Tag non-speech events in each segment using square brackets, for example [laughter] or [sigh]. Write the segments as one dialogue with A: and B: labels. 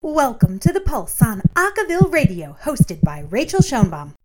A: Welcome to The Pulse on Acaville Radio, hosted by Rachael Schoenbaum.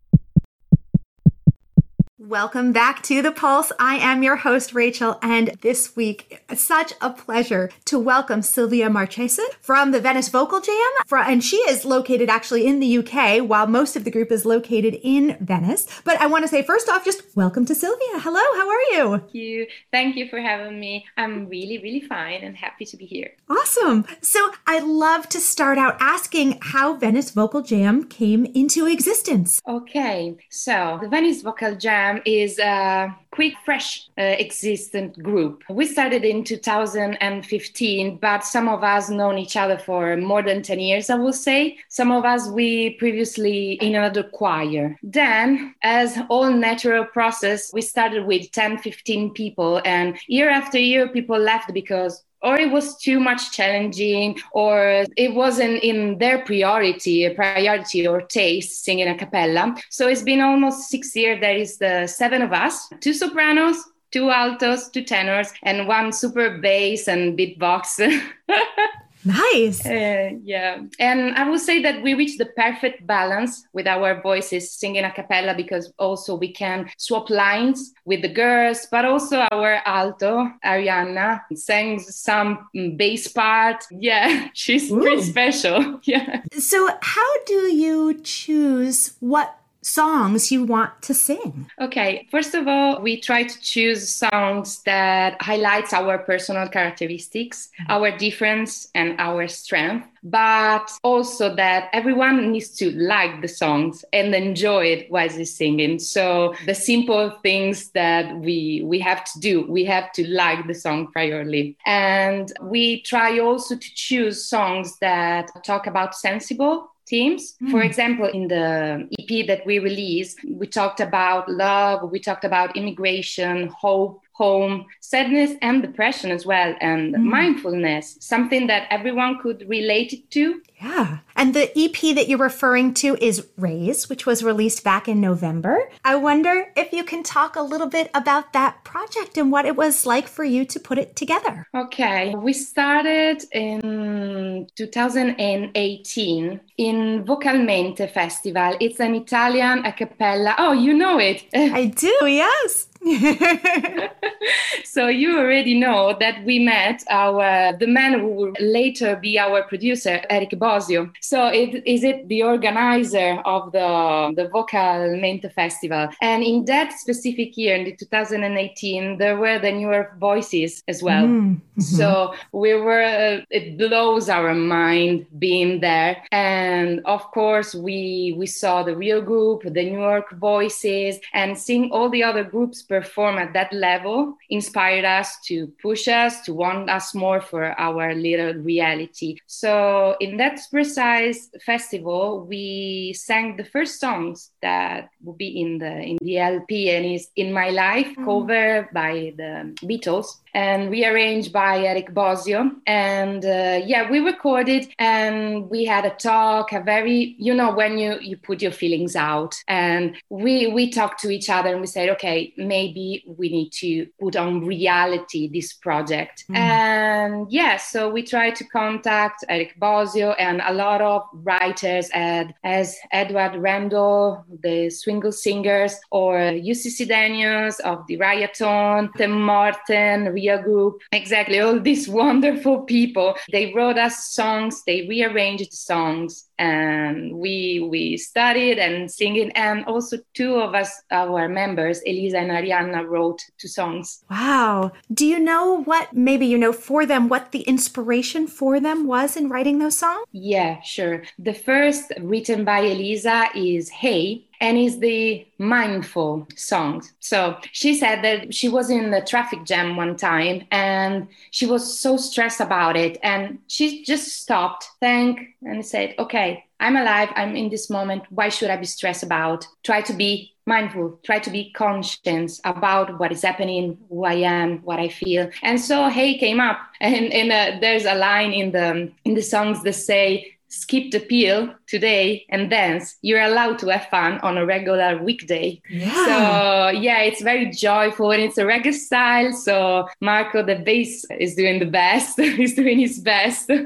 A: Welcome back to The Pulse. I am your host, Rachael, and this week, such a pleasure to welcome Silvia Marchesan from the Venice Vocal Jam. And she is located actually in the UK, while most of the group is located in Venice. But I want to say, first off, just welcome to Sylvia. Hello, how are you?
B: Thank you. Thank you for having me. I'm really, really fine and happy to be here.
A: Awesome. So I'd love to start out asking how Venice Vocal Jam came into existence.
B: Okay, so the Venice Vocal Jam is a quick, fresh, uh, existent group. We started in 2015, but some of us known each other for more than 10 years, I will say. Some of us we previously in another choir. Then, as all natural process, we started with 10, 15 people, and year after year, people left because or it was too much challenging or it wasn't in their priority priority or taste singing a cappella. So it's been almost six years there is the seven of us two sopranos two altos two tenors and one super bass and beatbox [laughs]
A: Nice.
B: Uh, yeah. And I would say that we reach the perfect balance with our voices singing a cappella because also we can swap lines with the girls, but also our alto, Arianna, sings some bass part. Yeah, [laughs] she's Ooh. pretty special. [laughs] Yeah.
A: So, how do you choose what songs you want to sing?
B: Okay, first of all, we try to choose songs that highlights our personal characteristics, mm-hmm. our difference and our strength, but also that everyone needs to like the songs and enjoy it while they're singing. So the simple things that we we have to do, we have to like the song priorly. And we try also to choose songs that talk about sensible themes. Mm. For example, in the EP that we released, we talked about love, we talked about immigration, hope, home, sadness, and depression as well, and mm. mindfulness, something that everyone could relate to.
A: Yeah. And the EP that you're referring to is Raise, which was released back in November. I wonder if you can talk a little bit about that project and what it was like for you to put it together.
B: Okay. We started in 2018 in Vocalmente Festival. It's an Italian a cappella. Oh, you know it.
A: I do, yes. [laughs]
B: so you already know that we met our the man who will later be our producer, Eric Bosio. So it is it the organizer of the the Vocalmente Festival. And in that specific year, in the 2018, there were the New York Voices as well. Mm-hmm. So we were uh, it blows our mind being there. And of course we we saw the real group, the New York voices, and seeing all the other groups perform at that level inspired us to push us, to want us more for our little reality. So, in that precise festival, we sang the first songs that will be in the in the LP and is in my life, mm. cover by the Beatles and rearranged by Eric Bosio. And uh, yeah, we recorded and we had a talk, a very, you know, when you you put your feelings out, and we we talked to each other and we said, okay, maybe we need to put on reality this project. Mm. And yeah, so we tried to contact Eric Bosio and a lot of writers at, as Edward Randell, the Swingle Singers, or Jussi Chydenius of the Rajaton, Tim Martin, Ria group. Exactly, all these [laughs] wonderful people. They wrote us songs, they rearranged songs, and we we studied and singing. And also two of us, our members, Elisa and Arianna, wrote two songs.
A: Wow. Do you know what maybe you know for them what the inspiration for them was in writing those songs?
B: Yeah, sure. The first written by Elisa is Hey and is the mindful song. So she said that she was in the traffic jam one time and she was so stressed about it. And she just stopped, thank, and said, Okay, I'm alive. I'm in this moment. Why should I be stressed about? Try to be mindful, try to be conscious about what is happening, who I am, what I feel. And so Hey came up. And, and uh, there's a line in the in the songs that say, skip the pill today and dance you're allowed to have fun on a regular weekday. Yeah. so yeah it's very joyful and it's a reggae style. So marco the bass is doing the best. [laughs] He's doing his best [laughs]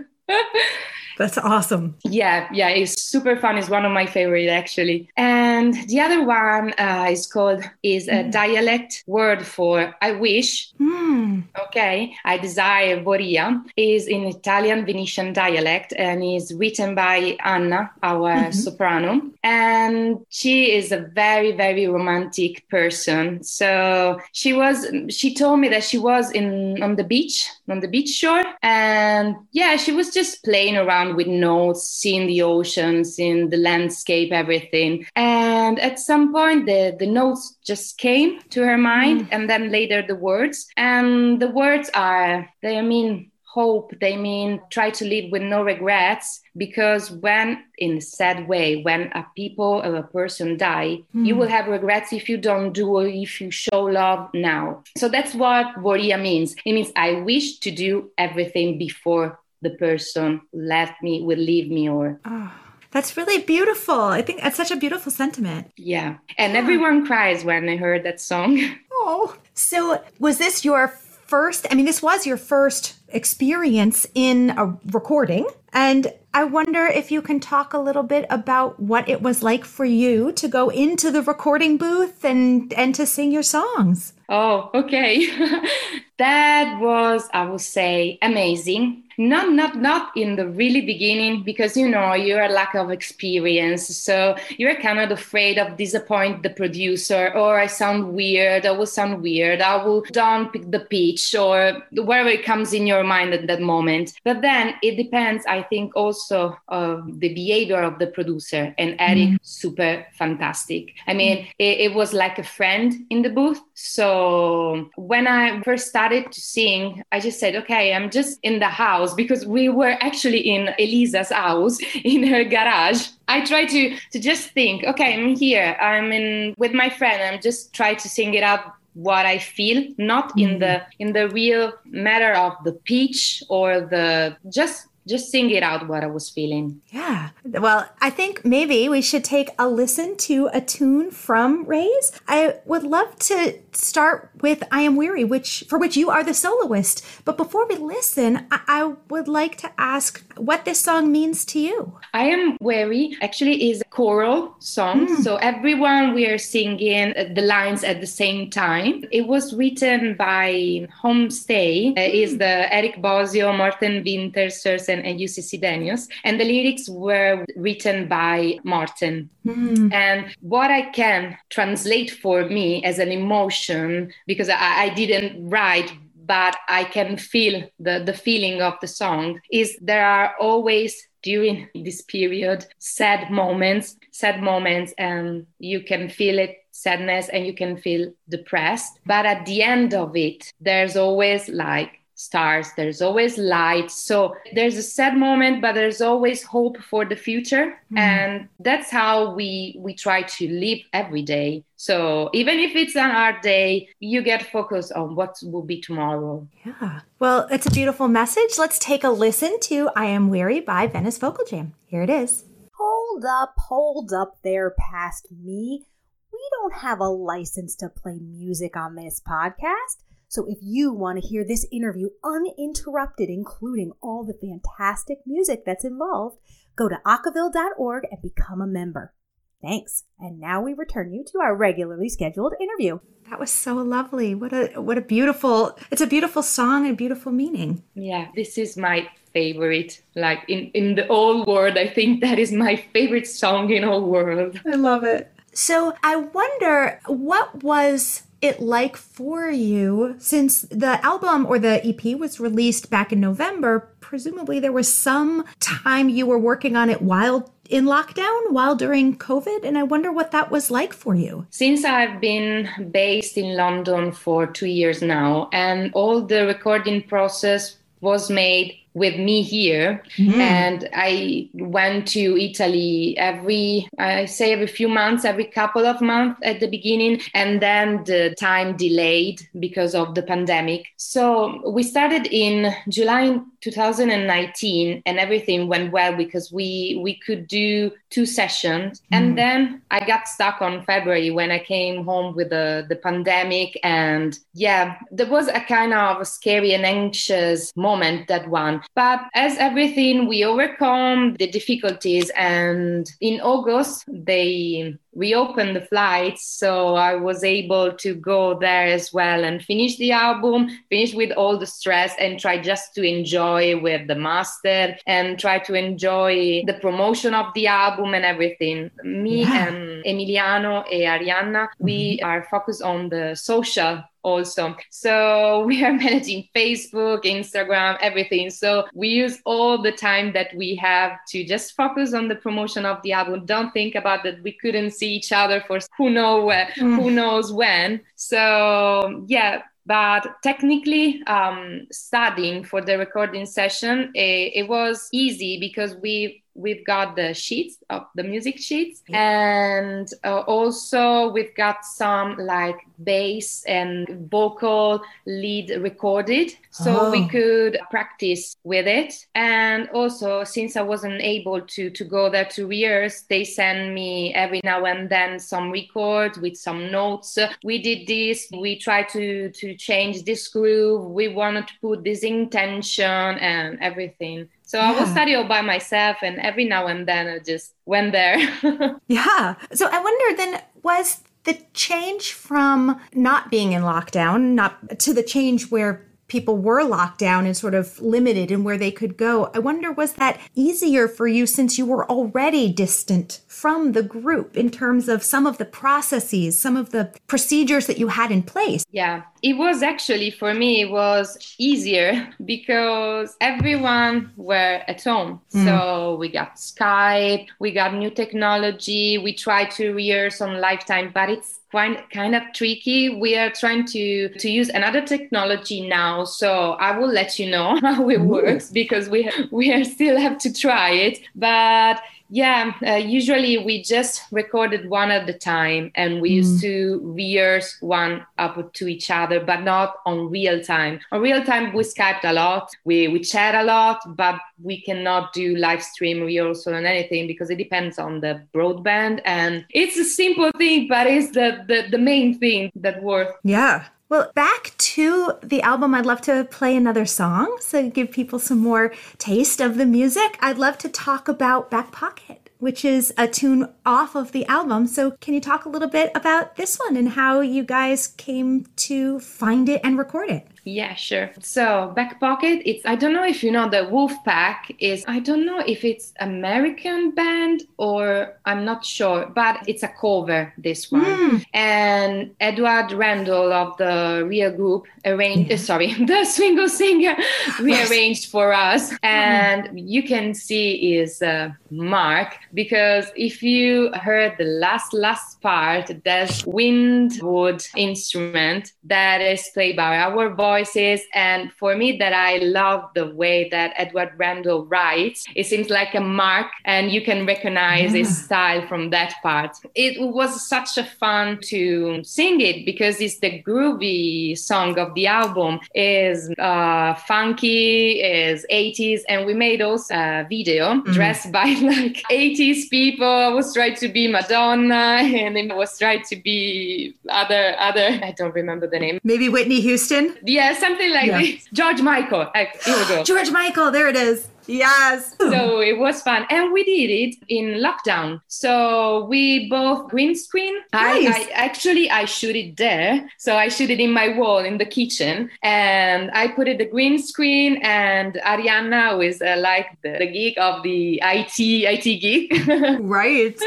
A: That's awesome.
B: Yeah, yeah, it's super fun. It's one of my favorite actually. And the other one uh, is called is a mm. dialect word for I wish. Mm. Okay, I desire Voria is in Italian Venetian dialect and is written by Anna, our mm-hmm. soprano, and she is a very very romantic person. So she was she told me that she was in on the beach on the beach shore and yeah she was just playing around with notes, seeing the ocean, seeing the landscape, everything. And at some point, the, the notes just came to her mind, mm. and then later the words. And the words are, they mean hope, they mean try to live with no regrets. Because when, in a sad way, when a people or a person die, mm. you will have regrets if you don't do or if you show love now. So that's what Voria means. It means I wish to do everything before the person left me will leave me or
A: oh, that's really beautiful i think that's such a beautiful sentiment
B: yeah and yeah. everyone cries when i heard that song [laughs]
A: oh so was this your first i mean this was your first experience in a recording and I wonder if you can talk a little bit about what it was like for you to go into the recording booth and and to sing your songs.
B: Oh, okay. [laughs] that was I would say amazing. Not not not in the really beginning because you know you're a lack of experience. So you're kind of afraid of disappoint the producer. Or i sound weird. I will sound weird. I will don't pick the pitch or whatever it comes in your mind at that moment. But then it depends i think also of the behavior of the producer and eric mm. super fantastic. I mean mm. it, it was like a friend in the booth. So when i first started to sing i just said okay i'm just in the house house because we were actually in Elisa's house [laughs] in her garage. I try to to just think, okay, I'm here. I'm in with my friend. I'm just try to sing it up what I feel, not mm-hmm. in the in the real matter of the pitch or the just just sing it out what I was feeling.
A: Yeah. Well, I think maybe we should take a listen to a tune from Raise. I would love to start with I Am Weary, which for which you are the soloist. But before we listen, I, I would like to ask what this song means to you.
B: I Am Weary actually is a choral song. Mm. So everyone we are singing the lines at the same time. It was written by Homestay, mm. is the Eric Bosio, Martin Winterses, and, and Jussi Chydenius. And the lyrics were written by Martin. Mm. And what I can translate for me as an emotion, because I, I didn't write but I can feel the, the feeling of the song is there are always during this period sad moments, sad moments, and you can feel it sadness and you can feel depressed. But at the end of it, there's always like stars. There's always light. So there's a sad moment but there's always hope for the future. Mm. and that's how we we try to live every day. So even if it's an hard day you get focused on what will be tomorrow.
A: Yeah. Well it's a beautiful message. Let's take a listen to i am weary by venice vocal jam. Here it is.
C: Hold up hold up there past me. We don't have a license to play music on this podcast so if you want to hear this interview uninterrupted, including all the fantastic music that's involved, go to acaville.org and become a member. Thanks. And now we return you to our regularly scheduled interview.
A: That was so lovely. What a what a beautiful it's a beautiful song and beautiful meaning.
B: Yeah, this is my favorite. Like in in the whole world, I think that is my favorite song in all world.
A: I love it. So I wonder what was it like for you since the album or the EP was released back in November? Presumably, there was some time you were working on it while in lockdown, while during COVID. And I wonder what that was like for you.
B: Since I've been based in London for two years now, and all the recording process was made with me here. Mm-hmm. and i went to italy every i say every few months every couple of months at the beginning. And then the time delayed because of the pandemic. So we started in july 2019 and everything went well because we we could do two sessions. Mm. and then i got stuck on february when i came home with the the pandemic. And yeah there was a kind of a scary and anxious moment that one But as everything, we overcome the difficulties. And in August, they reopened the flights. So I was able to go there as well and finish the album, finish with all the stress and try just to enjoy with the master and try to enjoy the promotion of the album and everything. Me yeah. and Emiliano and Arianna, we mm-hmm. are focused on the social also. So [laughs] we are managing Facebook, Instagram, everything. So we use all the time that we have to just focus on the promotion of the album. Don't think about that we couldn't see each other for who know where, mm. who knows when. So yeah, but technically um, studying for the recording session it, it was easy because we we've got the sheets of the music sheets and uh, also we've got some like bass and vocal lead recorded. So oh. we could practice with it. And also since i wasn't able to to go there to rehearse they send me every now and then some records with some notes. We did this. We tried to to change this groove. We wanted to put this intention and everything so yeah. I will study all by myself, and every now and then I just went there. [laughs]
A: yeah. So I wonder then, was the change from not being in lockdown, not to the change where people were locked down and sort of limited in where they could go. I wonder, was that easier for you since you were already distant from the group in terms of some of the processes, some of the procedures that you had in place?
B: Yeah, it was actually for me, it was easier [laughs] because everyone were at home. Mm. So we got Skype, we got new technology, we tried to rehearse on Lifetime, but it's quite kind of tricky. We are trying to to use another technology now, so I will let you know [laughs] how it Ooh. works because we we are still have to try it. But yeah, uh, usually we just recorded one at a time and we mm. used to rehearse one up to each other, but not on real time. On real time, we Skyped a lot, we, we chat a lot, but we cannot do live stream rehearsal and anything because it depends on the broadband. And it's a simple thing, but it's the, the, the main thing that works.
A: Yeah. Well, back to the album, I'd love to play another song, so give people some more taste of the music. I'd love to talk about Back Pocket, which is a tune off of the album. So, can you talk a little bit about this one and how you guys came to find it and record it?
B: Yeah, sure. So Back Pocket, it's I don't know if you know the Wolf Pack is I don't know if it's American band or I'm not sure, but it's a cover this one. Mm. And Edward Randell of the real group arranged uh, [laughs] sorry, [laughs] the Swingle Singer [laughs] rearranged for us. And you can see is uh, Mark because if you heard the last last part, there's windwood instrument that is played by our voice voices. And for me, that I love the way that Edward Randell writes. It seems like a mark, and you can recognize yeah. his style from that part. It was such a fun to sing it because it's the groovy song of the album. is uh, funky, is 80s, and we made also a video mm-hmm. dressed [laughs] by like 80s people. I was trying to be Madonna, [laughs] and it was trying to be other other. I don't remember the name.
A: Maybe Whitney Houston.
B: Yeah, yeah, something like yeah. this. George Michael. Here we go.
A: George Michael. There it is. Yes.
B: So it was fun. And we did it in lockdown. So we both green screen. Nice. I, I actually I shoot it there. So I shoot it in my wall in the kitchen. And I put it the green screen and Arianna was uh, like the, the geek of the IT IT geek. [laughs]
A: right.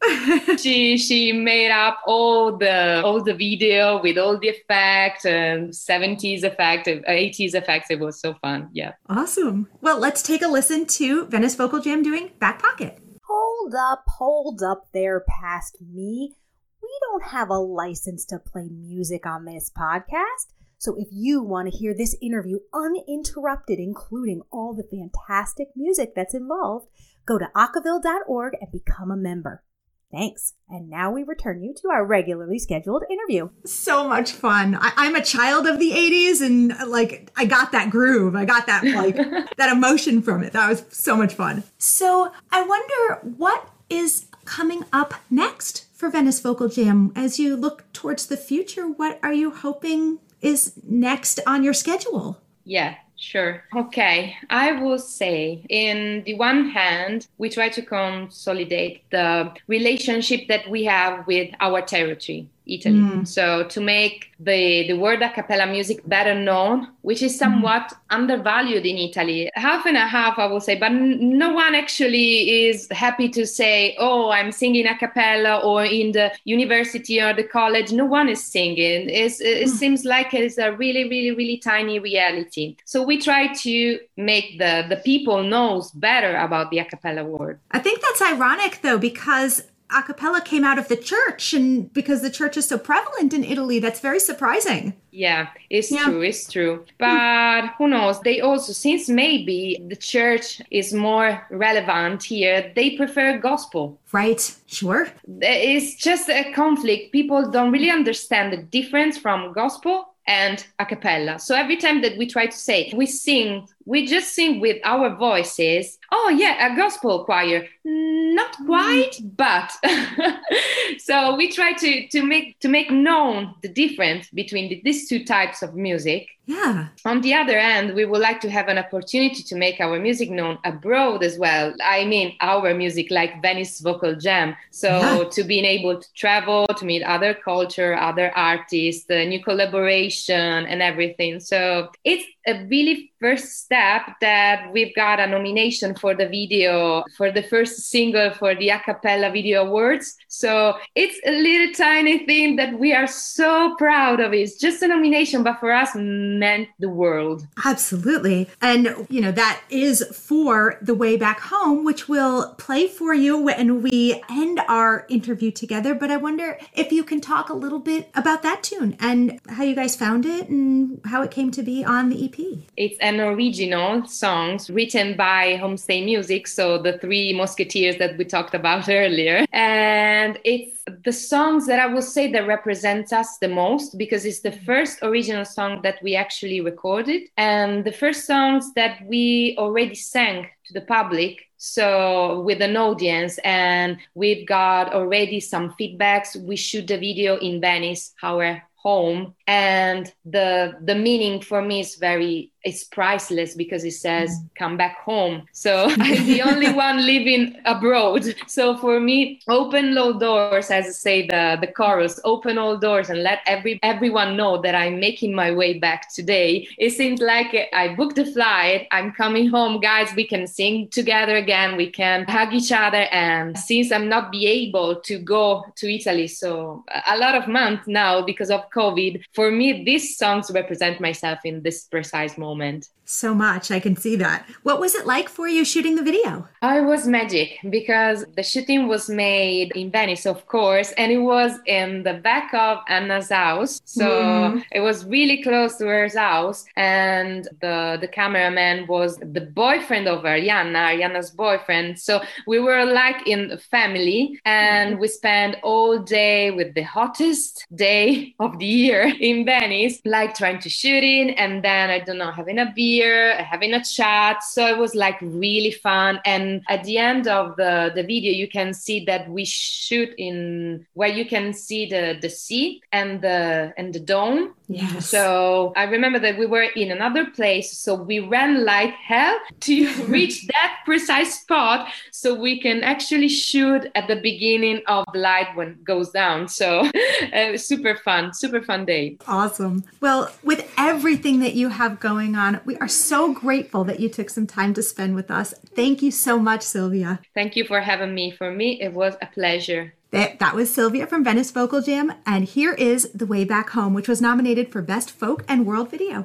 A: [laughs]
B: she she made up all the all the video with all the effects and 70s effect, 80s effects. It was so fun. Yeah.
A: Awesome. Well, let's take a listen to Venice Vocal Jam doing Back Pocket.
C: Hold up, hold up there past me. We don't have a license to play music on this podcast. So if you want to hear this interview uninterrupted, including all the fantastic music that's involved, go to acaville.org and become a member. Thanks. And now we return you to our regularly scheduled interview.
A: So much fun. I, am a child of the 80s and like I got that groove. I got that like [laughs] that emotion from it. That was so much fun. So I wonder what is coming up next for Venice Vocal Jam as you look towards the future. What are you hoping is next on your schedule?
B: Yeah, Sure. Okay. I will say, in the one hand, we try to consolidate the relationship that we have with our territory. Italy. Mm. So to make the, the word a cappella music better known, which is somewhat mm. undervalued in Italy. Half and a half, I will say, but no one actually is happy to say, oh, I'm singing a cappella or in the university or the college. No one is singing. It's, it mm. seems like it's a really, really, really tiny reality. So we try to make the, the people knows better about the a cappella word.
A: I think that's ironic though, because a cappella came out of the church and because the church is so prevalent in Italy that's very surprising.
B: Yeah, it's yeah. true, it's true. But who knows? They also since maybe the church is more relevant here, they prefer gospel.
A: Right, sure.
B: It's just a conflict. People don't really understand the difference from gospel and a cappella. So every time that we try to say we sing, we just sing with our voices. Oh yeah, a gospel choir. Not mm. quite, but [laughs] so we try to to make to make known the difference between the, these two types of music
A: yeah.
B: On the other hand, we would like to have an opportunity to make our music known abroad as well. I mean, our music, like Venice Vocal Jam. So yeah. to being able to travel, to meet other culture, other artists, the new collaboration and everything. So it's a really first step that we've got a nomination for the video for the first single for the a cappella video awards so it's a little tiny thing that we are so proud of it's just a nomination but for us meant the world.
A: Absolutely. And, you know, that is for The Way Back Home, which will play for you when we end our interview together. But I wonder if you can talk a little bit about that tune and how you guys found it and how it came to be on the EP.
B: It's an original song written by Homestay Music, so the three musketeers that we talked about [laughs] earlier. And it's the songs that I will say that represents us the most because it's the first original song that we actually recorded and the first songs that we already sang to the public so with an audience and we've got already some feedbacks we shoot the video in venice our home and the the meaning for me is very it's priceless because it says mm. come back home. So [laughs] [laughs] i'm the only one living abroad. So for me open all doors as i say the the chorus open all doors and let every everyone know that i'm making my way back today. It seems like i booked a flight. I'm coming home guys. We can sing together again. We can hug each other. And since i'm not be able to go to italy so a lot of months now because of covid for me, these songs represent myself in this precise moment.
A: So much. I can see that. What was it like for you shooting the video?
B: I was magic because the shooting was made in Venice, of course, and it was in the back of Anna's house. So mm. it was really close to her house. And the, the cameraman was the boyfriend of Arianna, Arianna's boyfriend. So we were like in family and mm. we spent all day with the hottest day [laughs] of the year in Venice, like trying to shoot in and then I don't know, having a beer beer, having a chat. So it was like really fun. And at the end of the, the video, you can see that we shoot in where you can see the, the sea and the and the dome.
A: Yes.
B: So I remember that we were in another place. So we ran like hell to [laughs] reach that precise spot so we can actually shoot at the beginning of the light when it goes down. So [laughs] uh, super fun, super fun day.
A: Awesome. Well, with everything that you have going on, we are so grateful that you took some time to spend with us. Thank you so much, Silvia.
B: Thank you for having me. For me, it was a pleasure.
A: That, that was Silvia from Venice Vocal Jam, and here is The Way Back Home, which was nominated for Best Folk and World Video.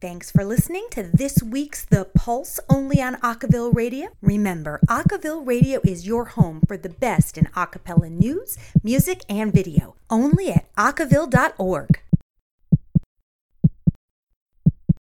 A: Thanks for listening to this week's The Pulse only on Acaville Radio. Remember, Acaville Radio is your home for the best in acapella news, music, and video, only at acaville.org.